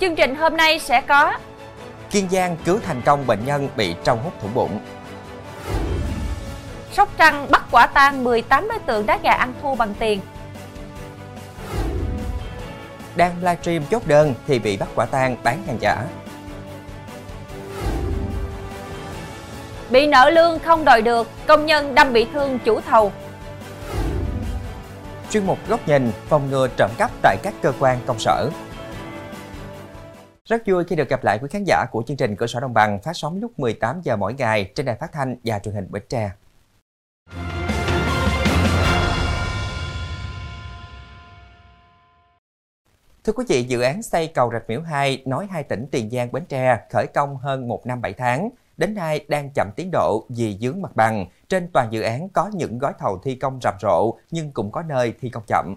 Chương trình hôm nay sẽ có Kiên Giang cứu thành công bệnh nhân bị trong hút thủng bụng. Sóc Trăng bắt quả tang 18 đối tượng đá gà ăn thua bằng tiền. Đang livestream chốt đơn thì bị bắt quả tang bán hàng giả. Bị nợ lương không đòi được, công nhân đâm bị thương chủ thầu. Chuyên mục góc nhìn phòng ngừa trộm cắp tại các cơ quan công sở. Rất vui khi được gặp lại quý khán giả của chương trình Cửa sổ Đồng bằng phát sóng lúc 18 giờ mỗi ngày trên đài phát thanh và truyền hình Bến Tre. Thưa quý vị, dự án xây cầu Rạch Miễu 2 nối hai tỉnh Tiền Giang Bến Tre khởi công hơn 1 năm 7 tháng, đến nay đang chậm tiến độ vì dướng mặt bằng. Trên toàn dự án có những gói thầu thi công rầm rộ nhưng cũng có nơi thi công chậm.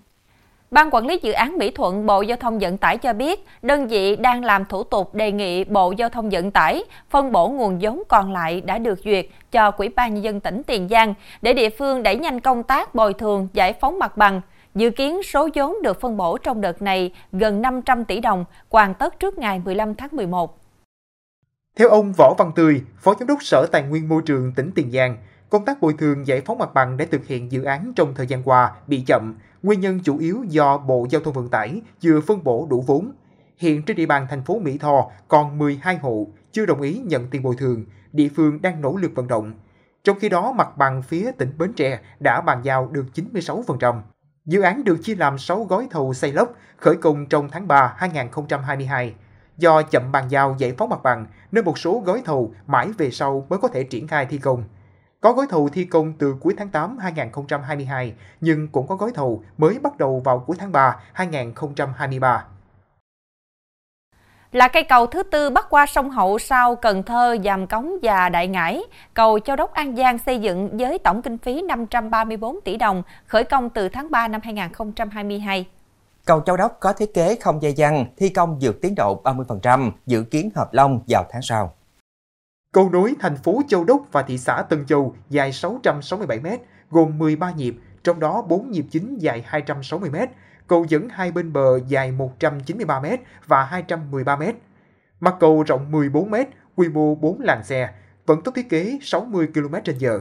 Ban quản lý dự án Mỹ Thuận Bộ Giao thông Vận tải cho biết, đơn vị đang làm thủ tục đề nghị Bộ Giao thông Vận tải phân bổ nguồn vốn còn lại đã được duyệt cho Quỹ ban nhân dân tỉnh Tiền Giang để địa phương đẩy nhanh công tác bồi thường giải phóng mặt bằng. Dự kiến số vốn được phân bổ trong đợt này gần 500 tỷ đồng, hoàn tất trước ngày 15 tháng 11. Theo ông Võ Văn Tươi, Phó Giám đốc Sở Tài nguyên Môi trường tỉnh Tiền Giang, công tác bồi thường giải phóng mặt bằng để thực hiện dự án trong thời gian qua bị chậm, nguyên nhân chủ yếu do Bộ Giao thông Vận tải chưa phân bổ đủ vốn. Hiện trên địa bàn thành phố Mỹ Tho còn 12 hộ chưa đồng ý nhận tiền bồi thường, địa phương đang nỗ lực vận động. Trong khi đó, mặt bằng phía tỉnh Bến Tre đã bàn giao được 96%. Dự án được chia làm 6 gói thầu xây lốc khởi công trong tháng 3 2022. Do chậm bàn giao giải phóng mặt bằng nên một số gói thầu mãi về sau mới có thể triển khai thi công. Có gói thầu thi công từ cuối tháng 8 2022, nhưng cũng có gói thầu mới bắt đầu vào cuối tháng 3 2023. Là cây cầu thứ tư bắc qua sông Hậu sau Cần Thơ, Giàm Cống và Đại Ngãi, cầu Châu Đốc An Giang xây dựng với tổng kinh phí 534 tỷ đồng, khởi công từ tháng 3 năm 2022. Cầu Châu Đốc có thiết kế không dây dăng, thi công vượt tiến độ 30%, dự kiến hợp long vào tháng sau. Cầu nối thành phố Châu Đốc và thị xã Tân Châu dài 667m, gồm 13 nhịp, trong đó 4 nhịp chính dài 260m, cầu dẫn hai bên bờ dài 193m và 213m. Mặt cầu rộng 14m, quy mô 4 làn xe, vận tốc thiết kế 60 km/h.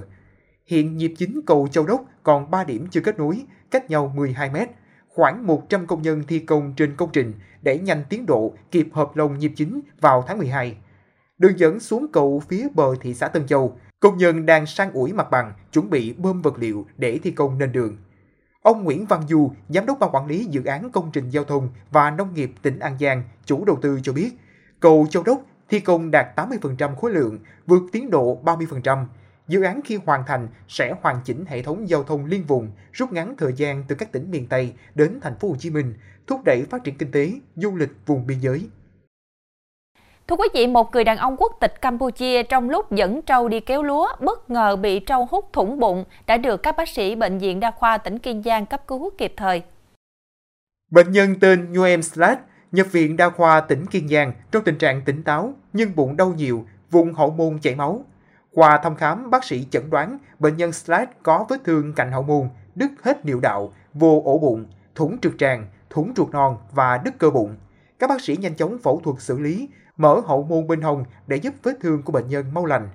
Hiện nhịp chính cầu Châu Đốc còn 3 điểm chưa kết nối, cách nhau 12m. Khoảng 100 công nhân thi công trên công trình để nhanh tiến độ kịp hợp lồng nhịp chính vào tháng 12. Đường dẫn xuống cầu phía bờ thị xã Tân Châu, công nhân đang sang ủi mặt bằng, chuẩn bị bơm vật liệu để thi công nền đường. Ông Nguyễn Văn Du, Giám đốc Ban Quản lý Dự án Công trình Giao thông và Nông nghiệp tỉnh An Giang, chủ đầu tư cho biết, cầu Châu Đốc thi công đạt 80% khối lượng, vượt tiến độ 30%. Dự án khi hoàn thành sẽ hoàn chỉnh hệ thống giao thông liên vùng, rút ngắn thời gian từ các tỉnh miền Tây đến thành phố Hồ Chí Minh, thúc đẩy phát triển kinh tế, du lịch vùng biên giới. Thưa quý vị, một người đàn ông quốc tịch Campuchia trong lúc dẫn trâu đi kéo lúa bất ngờ bị trâu hút thủng bụng đã được các bác sĩ Bệnh viện Đa khoa tỉnh Kiên Giang cấp cứu kịp thời. Bệnh nhân tên Nguyen Slat nhập viện Đa khoa tỉnh Kiên Giang trong tình trạng tỉnh táo nhưng bụng đau nhiều, vùng hậu môn chảy máu. Qua thăm khám, bác sĩ chẩn đoán bệnh nhân Slat có vết thương cạnh hậu môn, đứt hết niệu đạo, vô ổ bụng, thủng trực tràng, thủng ruột non và đứt cơ bụng. Các bác sĩ nhanh chóng phẫu thuật xử lý, mở hậu môn bên hông để giúp vết thương của bệnh nhân mau lành.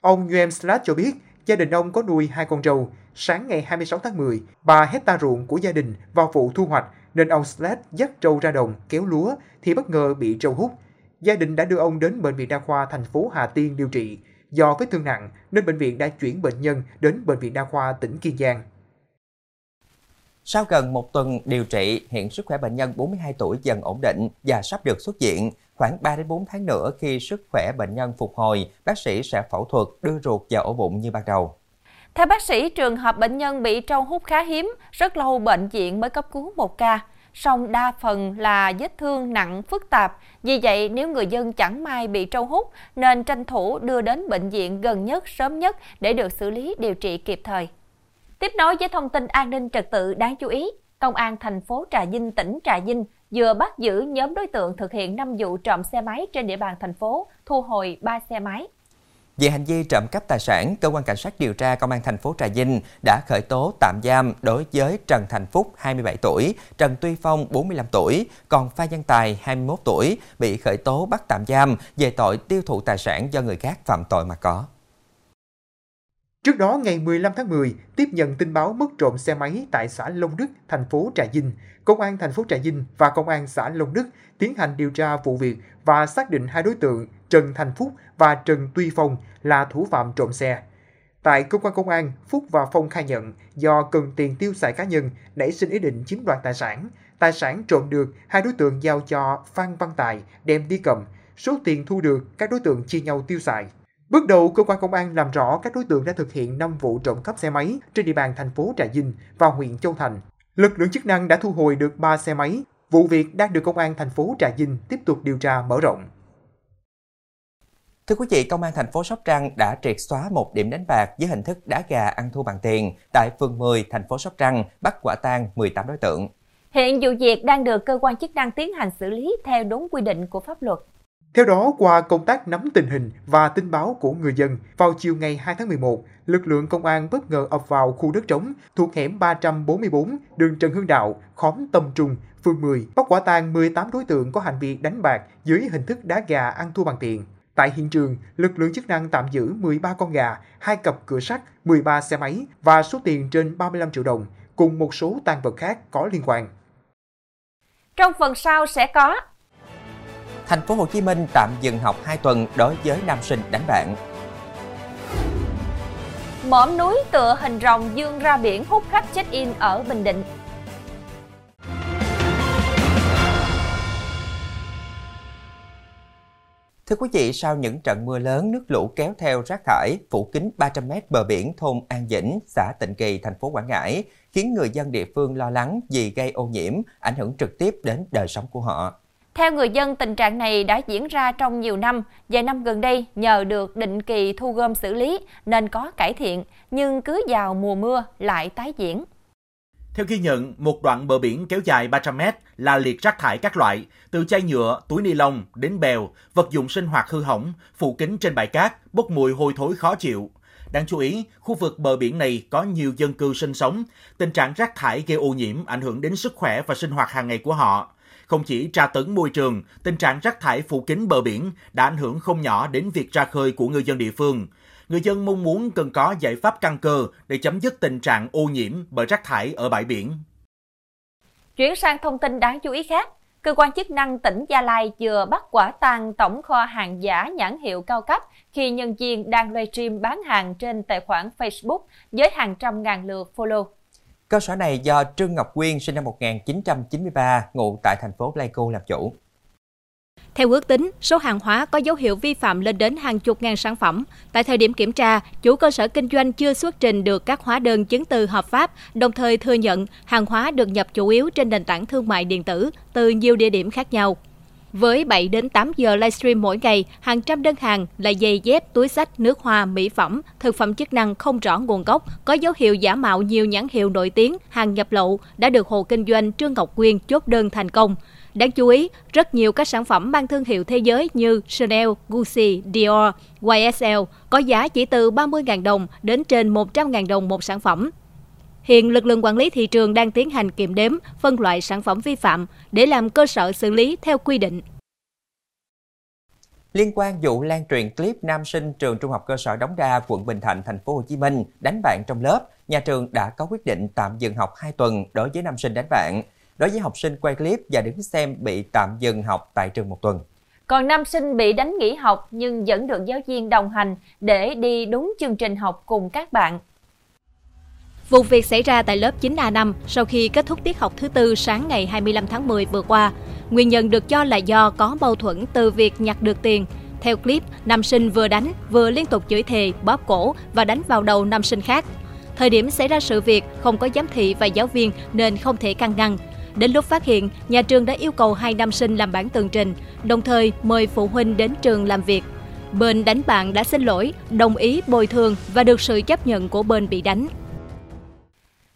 Ông Nguyen Slat cho biết, gia đình ông có nuôi hai con trâu. Sáng ngày 26 tháng 10, 3 hecta ruộng của gia đình vào vụ thu hoạch nên ông Slat dắt trâu ra đồng kéo lúa thì bất ngờ bị trâu hút. Gia đình đã đưa ông đến bệnh viện đa khoa thành phố Hà Tiên điều trị. Do vết thương nặng nên bệnh viện đã chuyển bệnh nhân đến bệnh viện đa khoa tỉnh Kiên Giang. Sau gần một tuần điều trị, hiện sức khỏe bệnh nhân 42 tuổi dần ổn định và sắp được xuất viện. Khoảng 3 đến 4 tháng nữa khi sức khỏe bệnh nhân phục hồi, bác sĩ sẽ phẫu thuật đưa ruột vào ổ bụng như ban đầu. Theo bác sĩ, trường hợp bệnh nhân bị trâu hút khá hiếm, rất lâu bệnh viện mới cấp cứu một ca. Song đa phần là vết thương nặng phức tạp, vì vậy nếu người dân chẳng may bị trâu hút nên tranh thủ đưa đến bệnh viện gần nhất sớm nhất để được xử lý điều trị kịp thời. Tiếp nối với thông tin an ninh trật tự đáng chú ý, Công an thành phố Trà Vinh, tỉnh Trà Vinh vừa bắt giữ nhóm đối tượng thực hiện 5 vụ trộm xe máy trên địa bàn thành phố, thu hồi 3 xe máy. Về hành vi trộm cắp tài sản, cơ quan cảnh sát điều tra công an thành phố Trà Vinh đã khởi tố tạm giam đối với Trần Thành Phúc 27 tuổi, Trần Tuy Phong 45 tuổi, còn Pha Văn Tài 21 tuổi bị khởi tố bắt tạm giam về tội tiêu thụ tài sản do người khác phạm tội mà có. Trước đó, ngày 15 tháng 10, tiếp nhận tin báo mất trộm xe máy tại xã Long Đức, thành phố Trà Vinh, Công an thành phố Trà Vinh và Công an xã Long Đức tiến hành điều tra vụ việc và xác định hai đối tượng Trần Thành Phúc và Trần Tuy Phong là thủ phạm trộm xe. Tại cơ quan công an, Phúc và Phong khai nhận do cần tiền tiêu xài cá nhân, nảy sinh ý định chiếm đoạt tài sản. Tài sản trộm được, hai đối tượng giao cho Phan Văn Tài đem đi cầm. Số tiền thu được, các đối tượng chia nhau tiêu xài. Bước đầu, cơ quan công an làm rõ các đối tượng đã thực hiện 5 vụ trộm cắp xe máy trên địa bàn thành phố Trà Vinh và huyện Châu Thành. Lực lượng chức năng đã thu hồi được 3 xe máy. Vụ việc đang được công an thành phố Trà Vinh tiếp tục điều tra mở rộng. Thưa quý vị, Công an thành phố Sóc Trăng đã triệt xóa một điểm đánh bạc với hình thức đá gà ăn thua bằng tiền tại phường 10, thành phố Sóc Trăng, bắt quả tang 18 đối tượng. Hiện vụ việc đang được cơ quan chức năng tiến hành xử lý theo đúng quy định của pháp luật. Theo đó, qua công tác nắm tình hình và tin báo của người dân, vào chiều ngày 2 tháng 11, lực lượng công an bất ngờ ập vào khu đất trống thuộc hẻm 344, đường Trần Hưng Đạo, khóm Tâm Trung, phường 10, bắt quả tang 18 đối tượng có hành vi đánh bạc dưới hình thức đá gà ăn thua bằng tiền. Tại hiện trường, lực lượng chức năng tạm giữ 13 con gà, hai cặp cửa sắt, 13 xe máy và số tiền trên 35 triệu đồng, cùng một số tang vật khác có liên quan. Trong phần sau sẽ có Thành phố Hồ Chí Minh tạm dừng học 2 tuần đối với nam sinh đánh bạn. Mỏm núi tựa hình rồng dương ra biển hút khách check-in ở Bình Định. Thưa quý vị, sau những trận mưa lớn, nước lũ kéo theo rác thải phủ kín 300 m bờ biển thôn An Dĩnh, xã Tịnh Kỳ, thành phố Quảng Ngãi, khiến người dân địa phương lo lắng vì gây ô nhiễm, ảnh hưởng trực tiếp đến đời sống của họ. Theo người dân, tình trạng này đã diễn ra trong nhiều năm. Vài năm gần đây, nhờ được định kỳ thu gom xử lý nên có cải thiện, nhưng cứ vào mùa mưa lại tái diễn. Theo ghi nhận, một đoạn bờ biển kéo dài 300 mét là liệt rác thải các loại, từ chai nhựa, túi ni lông đến bèo, vật dụng sinh hoạt hư hỏng, phủ kính trên bãi cát, bốc mùi hôi thối khó chịu. Đáng chú ý, khu vực bờ biển này có nhiều dân cư sinh sống, tình trạng rác thải gây ô nhiễm ảnh hưởng đến sức khỏe và sinh hoạt hàng ngày của họ. Không chỉ tra tấn môi trường, tình trạng rác thải phủ kín bờ biển đã ảnh hưởng không nhỏ đến việc ra khơi của người dân địa phương. Người dân mong muốn cần có giải pháp căn cơ để chấm dứt tình trạng ô nhiễm bởi rác thải ở bãi biển. Chuyển sang thông tin đáng chú ý khác, cơ quan chức năng tỉnh Gia Lai vừa bắt quả tang tổng kho hàng giả nhãn hiệu cao cấp khi nhân viên đang livestream bán hàng trên tài khoản Facebook với hàng trăm ngàn lượt follow. Cơ sở này do Trương Ngọc Quyên sinh năm 1993, ngụ tại thành phố Pleiku làm chủ. Theo ước tính, số hàng hóa có dấu hiệu vi phạm lên đến hàng chục ngàn sản phẩm. Tại thời điểm kiểm tra, chủ cơ sở kinh doanh chưa xuất trình được các hóa đơn chứng từ hợp pháp, đồng thời thừa nhận hàng hóa được nhập chủ yếu trên nền tảng thương mại điện tử từ nhiều địa điểm khác nhau. Với 7 đến 8 giờ livestream mỗi ngày, hàng trăm đơn hàng là giày dép, túi sách, nước hoa, mỹ phẩm, thực phẩm chức năng không rõ nguồn gốc, có dấu hiệu giả mạo nhiều nhãn hiệu nổi tiếng, hàng nhập lậu đã được hộ kinh doanh Trương Ngọc Quyên chốt đơn thành công. Đáng chú ý, rất nhiều các sản phẩm mang thương hiệu thế giới như Chanel, Gucci, Dior, YSL có giá chỉ từ 30.000 đồng đến trên 100.000 đồng một sản phẩm. Hiện lực lượng quản lý thị trường đang tiến hành kiểm đếm, phân loại sản phẩm vi phạm để làm cơ sở xử lý theo quy định. Liên quan vụ lan truyền clip nam sinh trường Trung học cơ sở Đống Đa, quận Bình Thạnh, thành phố Hồ Chí Minh đánh bạn trong lớp, nhà trường đã có quyết định tạm dừng học 2 tuần đối với nam sinh đánh bạn. Đối với học sinh quay clip và đứng xem bị tạm dừng học tại trường một tuần. Còn nam sinh bị đánh nghỉ học nhưng vẫn được giáo viên đồng hành để đi đúng chương trình học cùng các bạn. Vụ việc xảy ra tại lớp 9A5 sau khi kết thúc tiết học thứ tư sáng ngày 25 tháng 10 vừa qua. Nguyên nhân được cho là do có mâu thuẫn từ việc nhặt được tiền. Theo clip, nam sinh vừa đánh, vừa liên tục chửi thề, bóp cổ và đánh vào đầu nam sinh khác. Thời điểm xảy ra sự việc, không có giám thị và giáo viên nên không thể can ngăn. Đến lúc phát hiện, nhà trường đã yêu cầu hai nam sinh làm bản tường trình, đồng thời mời phụ huynh đến trường làm việc. Bên đánh bạn đã xin lỗi, đồng ý bồi thường và được sự chấp nhận của bên bị đánh.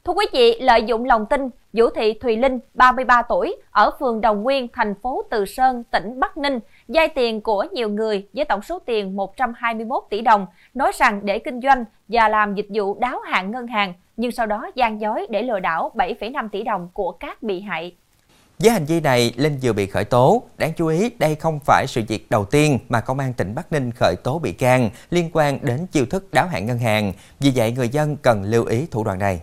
Thưa quý vị, lợi dụng lòng tin, Vũ Thị Thùy Linh, 33 tuổi, ở phường Đồng Nguyên, thành phố Từ Sơn, tỉnh Bắc Ninh, vay tiền của nhiều người với tổng số tiền 121 tỷ đồng, nói rằng để kinh doanh và làm dịch vụ đáo hạn ngân hàng, nhưng sau đó gian dối để lừa đảo 7,5 tỷ đồng của các bị hại. Với hành vi này, Linh vừa bị khởi tố. Đáng chú ý, đây không phải sự việc đầu tiên mà Công an tỉnh Bắc Ninh khởi tố bị can liên quan đến chiêu thức đáo hạn ngân hàng. Vì vậy, người dân cần lưu ý thủ đoạn này.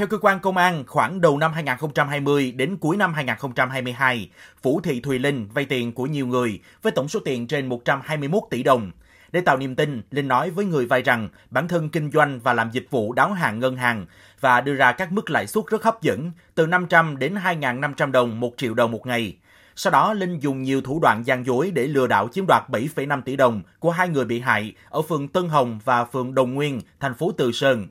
Theo cơ quan công an, khoảng đầu năm 2020 đến cuối năm 2022, Phủ Thị Thùy Linh vay tiền của nhiều người với tổng số tiền trên 121 tỷ đồng. Để tạo niềm tin, Linh nói với người vay rằng bản thân kinh doanh và làm dịch vụ đáo hạn ngân hàng và đưa ra các mức lãi suất rất hấp dẫn, từ 500 đến 2.500 đồng 1 triệu đồng một ngày. Sau đó, Linh dùng nhiều thủ đoạn gian dối để lừa đảo chiếm đoạt 7,5 tỷ đồng của hai người bị hại ở phường Tân Hồng và phường Đồng Nguyên, thành phố Từ Sơn.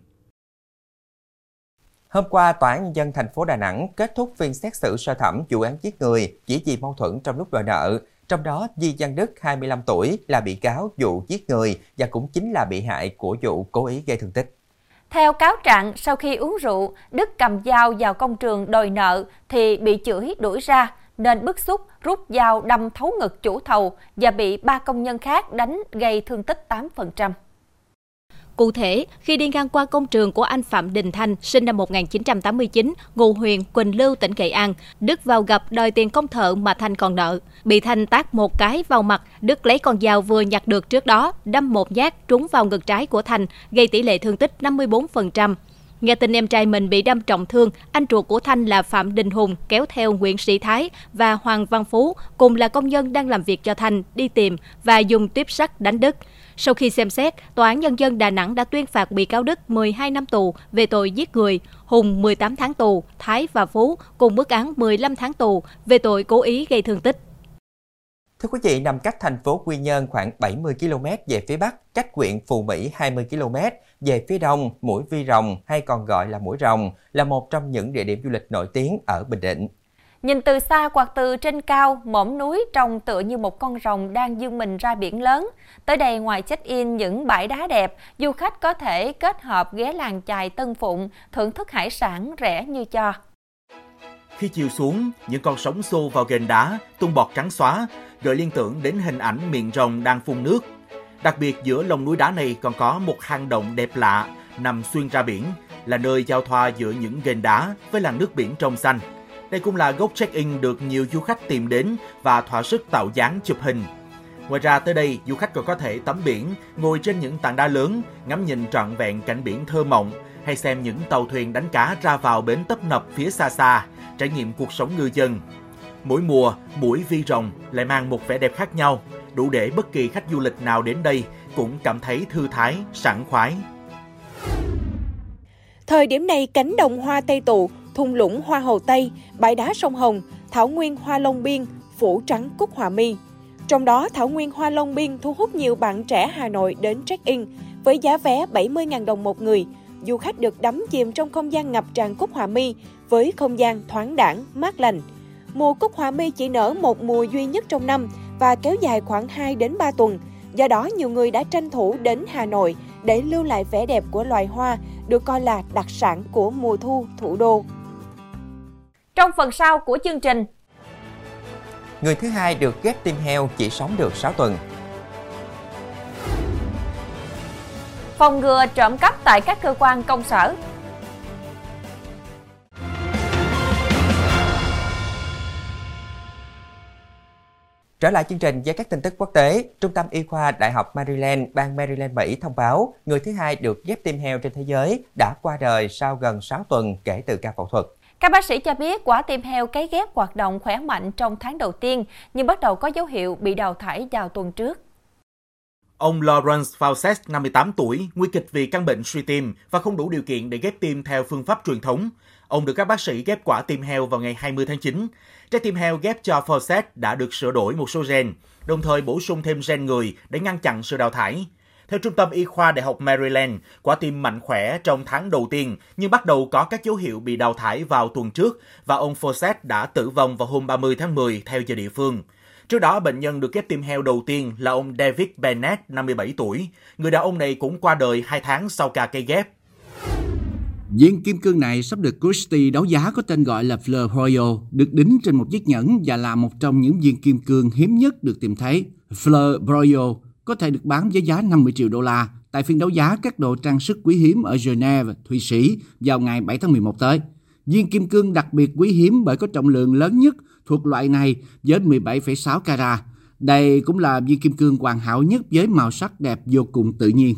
Hôm qua, Tòa án Nhân dân thành phố Đà Nẵng kết thúc phiên xét xử sơ thẩm vụ án giết người chỉ vì mâu thuẫn trong lúc đòi nợ. Trong đó, Di Văn Đức, 25 tuổi, là bị cáo vụ giết người và cũng chính là bị hại của vụ cố ý gây thương tích. Theo cáo trạng, sau khi uống rượu, Đức cầm dao vào công trường đòi nợ thì bị chửi đuổi ra, nên bức xúc rút dao đâm thấu ngực chủ thầu và bị ba công nhân khác đánh gây thương tích 8%. Cụ thể, khi đi ngang qua công trường của anh Phạm Đình Thanh, sinh năm 1989, ngụ huyện Quỳnh Lưu, tỉnh Nghệ An, Đức vào gặp đòi tiền công thợ mà Thanh còn nợ. Bị Thanh tác một cái vào mặt, Đức lấy con dao vừa nhặt được trước đó, đâm một nhát trúng vào ngực trái của Thanh, gây tỷ lệ thương tích 54%. Nghe tin em trai mình bị đâm trọng thương, anh ruột của Thanh là Phạm Đình Hùng kéo theo Nguyễn Sĩ Thái và Hoàng Văn Phú cùng là công nhân đang làm việc cho Thanh đi tìm và dùng tuyếp sắt đánh Đức. Sau khi xem xét, Tòa án Nhân dân Đà Nẵng đã tuyên phạt bị cáo Đức 12 năm tù về tội giết người, Hùng 18 tháng tù, Thái và Phú cùng mức án 15 tháng tù về tội cố ý gây thương tích. Thưa quý vị, nằm cách thành phố Quy Nhơn khoảng 70 km về phía Bắc, cách huyện Phù Mỹ 20 km, về phía Đông, mũi Vi Rồng hay còn gọi là mũi Rồng là một trong những địa điểm du lịch nổi tiếng ở Bình Định. Nhìn từ xa hoặc từ trên cao, mỏm núi trông tựa như một con rồng đang dương mình ra biển lớn. Tới đây ngoài check-in những bãi đá đẹp, du khách có thể kết hợp ghé làng chài Tân Phụng, thưởng thức hải sản rẻ như cho. Khi chiều xuống, những con sóng xô vào ghềnh đá, tung bọt trắng xóa, gợi liên tưởng đến hình ảnh miệng rồng đang phun nước. Đặc biệt giữa lòng núi đá này còn có một hang động đẹp lạ nằm xuyên ra biển, là nơi giao thoa giữa những ghềnh đá với làn nước biển trong xanh. Đây cũng là góc check-in được nhiều du khách tìm đến và thỏa sức tạo dáng chụp hình. Ngoài ra tới đây, du khách còn có thể tắm biển, ngồi trên những tảng đá lớn, ngắm nhìn trọn vẹn cảnh biển thơ mộng, hay xem những tàu thuyền đánh cá ra vào bến tấp nập phía xa xa, trải nghiệm cuộc sống ngư dân. Mỗi mùa, mũi vi rồng lại mang một vẻ đẹp khác nhau, đủ để bất kỳ khách du lịch nào đến đây cũng cảm thấy thư thái, sảng khoái. Thời điểm này, cánh đồng hoa tây tụ, thung lũng hoa hồ Tây, bãi đá sông Hồng, thảo nguyên hoa Long Biên, phủ trắng cúc hòa mi. Trong đó, thảo nguyên hoa Long Biên thu hút nhiều bạn trẻ Hà Nội đến check-in với giá vé 70.000 đồng một người. Du khách được đắm chìm trong không gian ngập tràn cúc hòa mi với không gian thoáng đẳng, mát lành. Mùa cúc hòa mi chỉ nở một mùa duy nhất trong năm và kéo dài khoảng 2 đến 3 tuần. Do đó, nhiều người đã tranh thủ đến Hà Nội để lưu lại vẻ đẹp của loài hoa được coi là đặc sản của mùa thu thủ đô. Trong phần sau của chương trình, Người thứ hai được ghép tim heo chỉ sống được 6 tuần. phòng ngừa trộm cắp tại các cơ quan công sở. Trở lại chương trình với các tin tức quốc tế, Trung tâm Y khoa Đại học Maryland, bang Maryland, Mỹ thông báo người thứ hai được ghép tim heo trên thế giới đã qua đời sau gần 6 tuần kể từ ca phẫu thuật. Các bác sĩ cho biết quả tim heo cấy ghép hoạt động khỏe mạnh trong tháng đầu tiên, nhưng bắt đầu có dấu hiệu bị đào thải vào tuần trước. Ông Lawrence Fawcett, 58 tuổi, nguy kịch vì căn bệnh suy tim và không đủ điều kiện để ghép tim theo phương pháp truyền thống. Ông được các bác sĩ ghép quả tim heo vào ngày 20 tháng 9. Trái tim heo ghép cho Fawcett đã được sửa đổi một số gen, đồng thời bổ sung thêm gen người để ngăn chặn sự đào thải. Theo Trung tâm Y khoa Đại học Maryland, quả tim mạnh khỏe trong tháng đầu tiên nhưng bắt đầu có các dấu hiệu bị đào thải vào tuần trước và ông Fawcett đã tử vong vào hôm 30 tháng 10 theo giờ địa phương. Trước đó, bệnh nhân được ghép tim heo đầu tiên là ông David Bennett, 57 tuổi. Người đàn ông này cũng qua đời 2 tháng sau ca cây ghép. Viên kim cương này sắp được Christie đấu giá có tên gọi là Fleur Royal, được đính trên một chiếc nhẫn và là một trong những viên kim cương hiếm nhất được tìm thấy. Fleur Royal có thể được bán với giá 50 triệu đô la tại phiên đấu giá các đồ trang sức quý hiếm ở Geneva, Thụy Sĩ vào ngày 7 tháng 11 tới. Viên kim cương đặc biệt quý hiếm bởi có trọng lượng lớn nhất thuộc loại này với 17,6 carat. Đây cũng là viên kim cương hoàn hảo nhất với màu sắc đẹp vô cùng tự nhiên.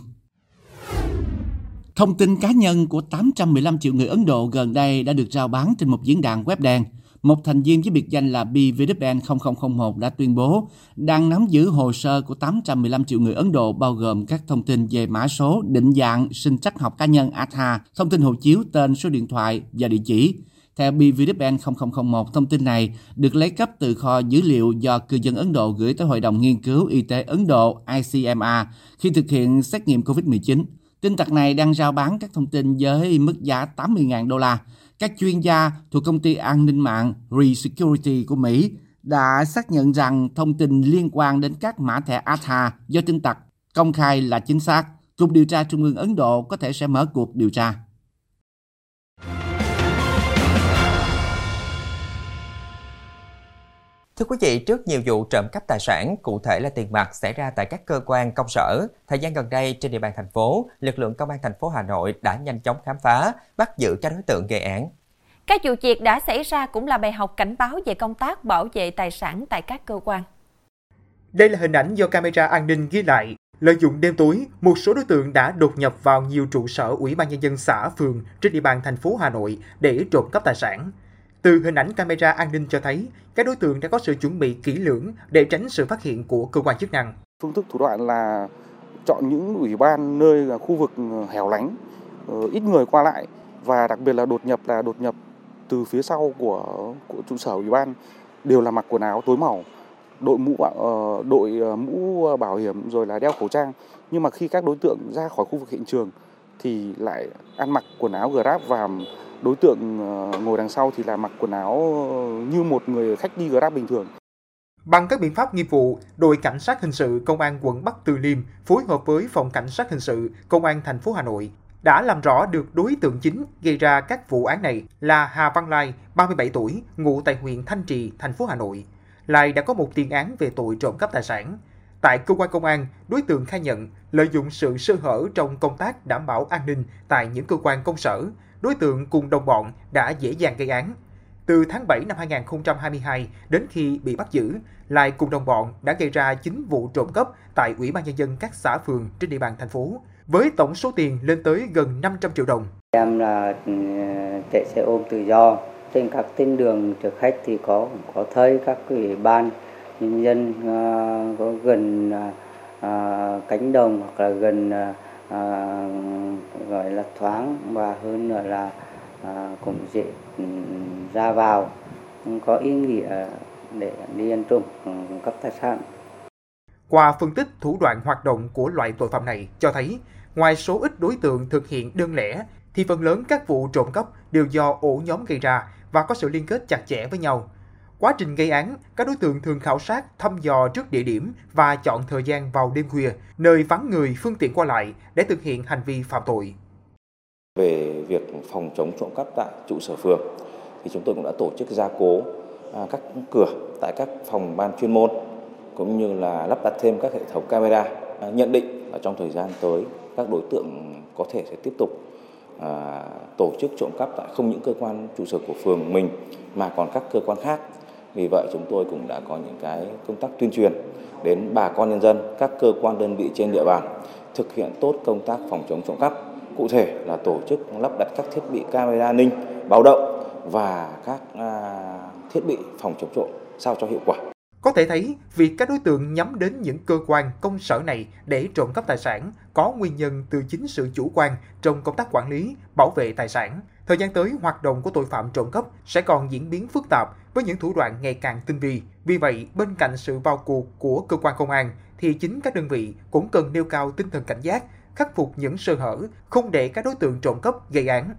Thông tin cá nhân của 815 triệu người Ấn Độ gần đây đã được rao bán trên một diễn đàn web đen. Một thành viên với biệt danh là BVDN 0001 đã tuyên bố đang nắm giữ hồ sơ của 815 triệu người Ấn Độ bao gồm các thông tin về mã số, định dạng, sinh trắc học cá nhân Aadhaar, thông tin hộ chiếu, tên, số điện thoại và địa chỉ. Theo BVDN 0001, thông tin này được lấy cấp từ kho dữ liệu do cư dân Ấn Độ gửi tới Hội đồng Nghiên cứu Y tế Ấn Độ ICMR khi thực hiện xét nghiệm COVID-19. Tin tặc này đang rao bán các thông tin với mức giá 80.000 đô la. Các chuyên gia thuộc công ty an ninh mạng ReSecurity của Mỹ đã xác nhận rằng thông tin liên quan đến các mã thẻ Aadhaar do tin tặc công khai là chính xác. Cục điều tra Trung ương Ấn Độ có thể sẽ mở cuộc điều tra. Thưa quý vị, trước nhiều vụ trộm cắp tài sản, cụ thể là tiền mặt xảy ra tại các cơ quan công sở, thời gian gần đây trên địa bàn thành phố, lực lượng công an thành phố Hà Nội đã nhanh chóng khám phá, bắt giữ các đối tượng gây án. Các vụ việc đã xảy ra cũng là bài học cảnh báo về công tác bảo vệ tài sản tại các cơ quan. Đây là hình ảnh do camera an ninh ghi lại. Lợi dụng đêm tối, một số đối tượng đã đột nhập vào nhiều trụ sở Ủy ban nhân dân xã, phường trên địa bàn thành phố Hà Nội để trộm cắp tài sản. Từ hình ảnh camera an ninh cho thấy, các đối tượng đã có sự chuẩn bị kỹ lưỡng để tránh sự phát hiện của cơ quan chức năng. Phương thức thủ đoạn là chọn những ủy ban nơi là khu vực hẻo lánh, ờ, ít người qua lại và đặc biệt là đột nhập là đột nhập từ phía sau của, của trụ sở ủy ban đều là mặc quần áo tối màu, đội mũ ờ, đội ờ, mũ bảo hiểm rồi là đeo khẩu trang. Nhưng mà khi các đối tượng ra khỏi khu vực hiện trường thì lại ăn mặc quần áo Grab và đối tượng ờ, ngồi đằng sau thì là mặc quần áo như một người khách đi Grab bình thường. Bằng các biện pháp nghiệp vụ, đội cảnh sát hình sự công an quận Bắc Từ Liêm phối hợp với phòng cảnh sát hình sự công an thành phố Hà Nội đã làm rõ được đối tượng chính gây ra các vụ án này là Hà Văn Lai, 37 tuổi, ngụ tại huyện Thanh Trì, thành phố Hà Nội. Lai đã có một tiền án về tội trộm cắp tài sản. Tại cơ quan công an, đối tượng khai nhận lợi dụng sự sơ hở trong công tác đảm bảo an ninh tại những cơ quan công sở, đối tượng cùng đồng bọn đã dễ dàng gây án. Từ tháng 7 năm 2022 đến khi bị bắt giữ, Lai cùng đồng bọn đã gây ra 9 vụ trộm cắp tại Ủy ban Nhân dân các xã phường trên địa bàn thành phố, với tổng số tiền lên tới gần 500 triệu đồng. Em là ừ, chạy xe ôm tự do, trên các tuyến đường trực khách thì có có thấy các ủy ban nhân dân à, có gần à, à, cánh đồng hoặc là gần gọi là thoáng và hơn nữa là cũng dễ ừ, ra vào có ý nghĩa để đi ăn trộm ừ, cắp tài sản. Qua phân tích thủ đoạn hoạt động của loại tội phạm này cho thấy, ngoài số ít đối tượng thực hiện đơn lẻ, thì phần lớn các vụ trộm cắp đều do ổ nhóm gây ra và có sự liên kết chặt chẽ với nhau. Quá trình gây án, các đối tượng thường khảo sát, thăm dò trước địa điểm và chọn thời gian vào đêm khuya, nơi vắng người, phương tiện qua lại để thực hiện hành vi phạm tội. Về việc phòng chống trộm cắp tại trụ sở phường, thì chúng tôi cũng đã tổ chức gia cố à, các cửa tại các phòng ban chuyên môn cũng như là lắp đặt thêm các hệ thống camera. À, nhận định là trong thời gian tới các đối tượng có thể sẽ tiếp tục à, tổ chức trộm cắp tại không những cơ quan trụ sở của phường mình mà còn các cơ quan khác vì vậy chúng tôi cũng đã có những cái công tác tuyên truyền đến bà con nhân dân, các cơ quan đơn vị trên địa bàn thực hiện tốt công tác phòng chống trộm cắp. Cụ thể là tổ chức lắp đặt các thiết bị camera an ninh, báo động và các à, thiết bị phòng chống trộm sao cho hiệu quả. Có thể thấy, việc các đối tượng nhắm đến những cơ quan công sở này để trộm cắp tài sản có nguyên nhân từ chính sự chủ quan trong công tác quản lý, bảo vệ tài sản. Thời gian tới, hoạt động của tội phạm trộm cắp sẽ còn diễn biến phức tạp với những thủ đoạn ngày càng tinh vi. Vì vậy, bên cạnh sự vào cuộc của cơ quan công an, thì chính các đơn vị cũng cần nêu cao tinh thần cảnh giác, khắc phục những sơ hở, không để các đối tượng trộm cắp gây án.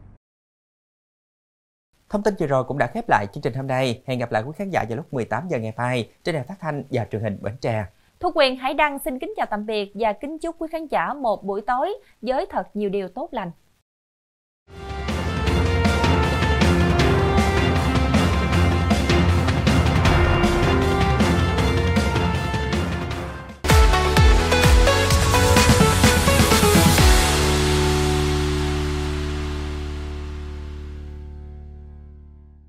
Thông tin vừa rồi cũng đã khép lại chương trình hôm nay. Hẹn gặp lại quý khán giả vào lúc 18 giờ ngày mai trên đài phát thanh và truyền hình Bến Tre. Thu Quyền Hải Đăng xin kính chào tạm biệt và kính chúc quý khán giả một buổi tối với thật nhiều điều tốt lành.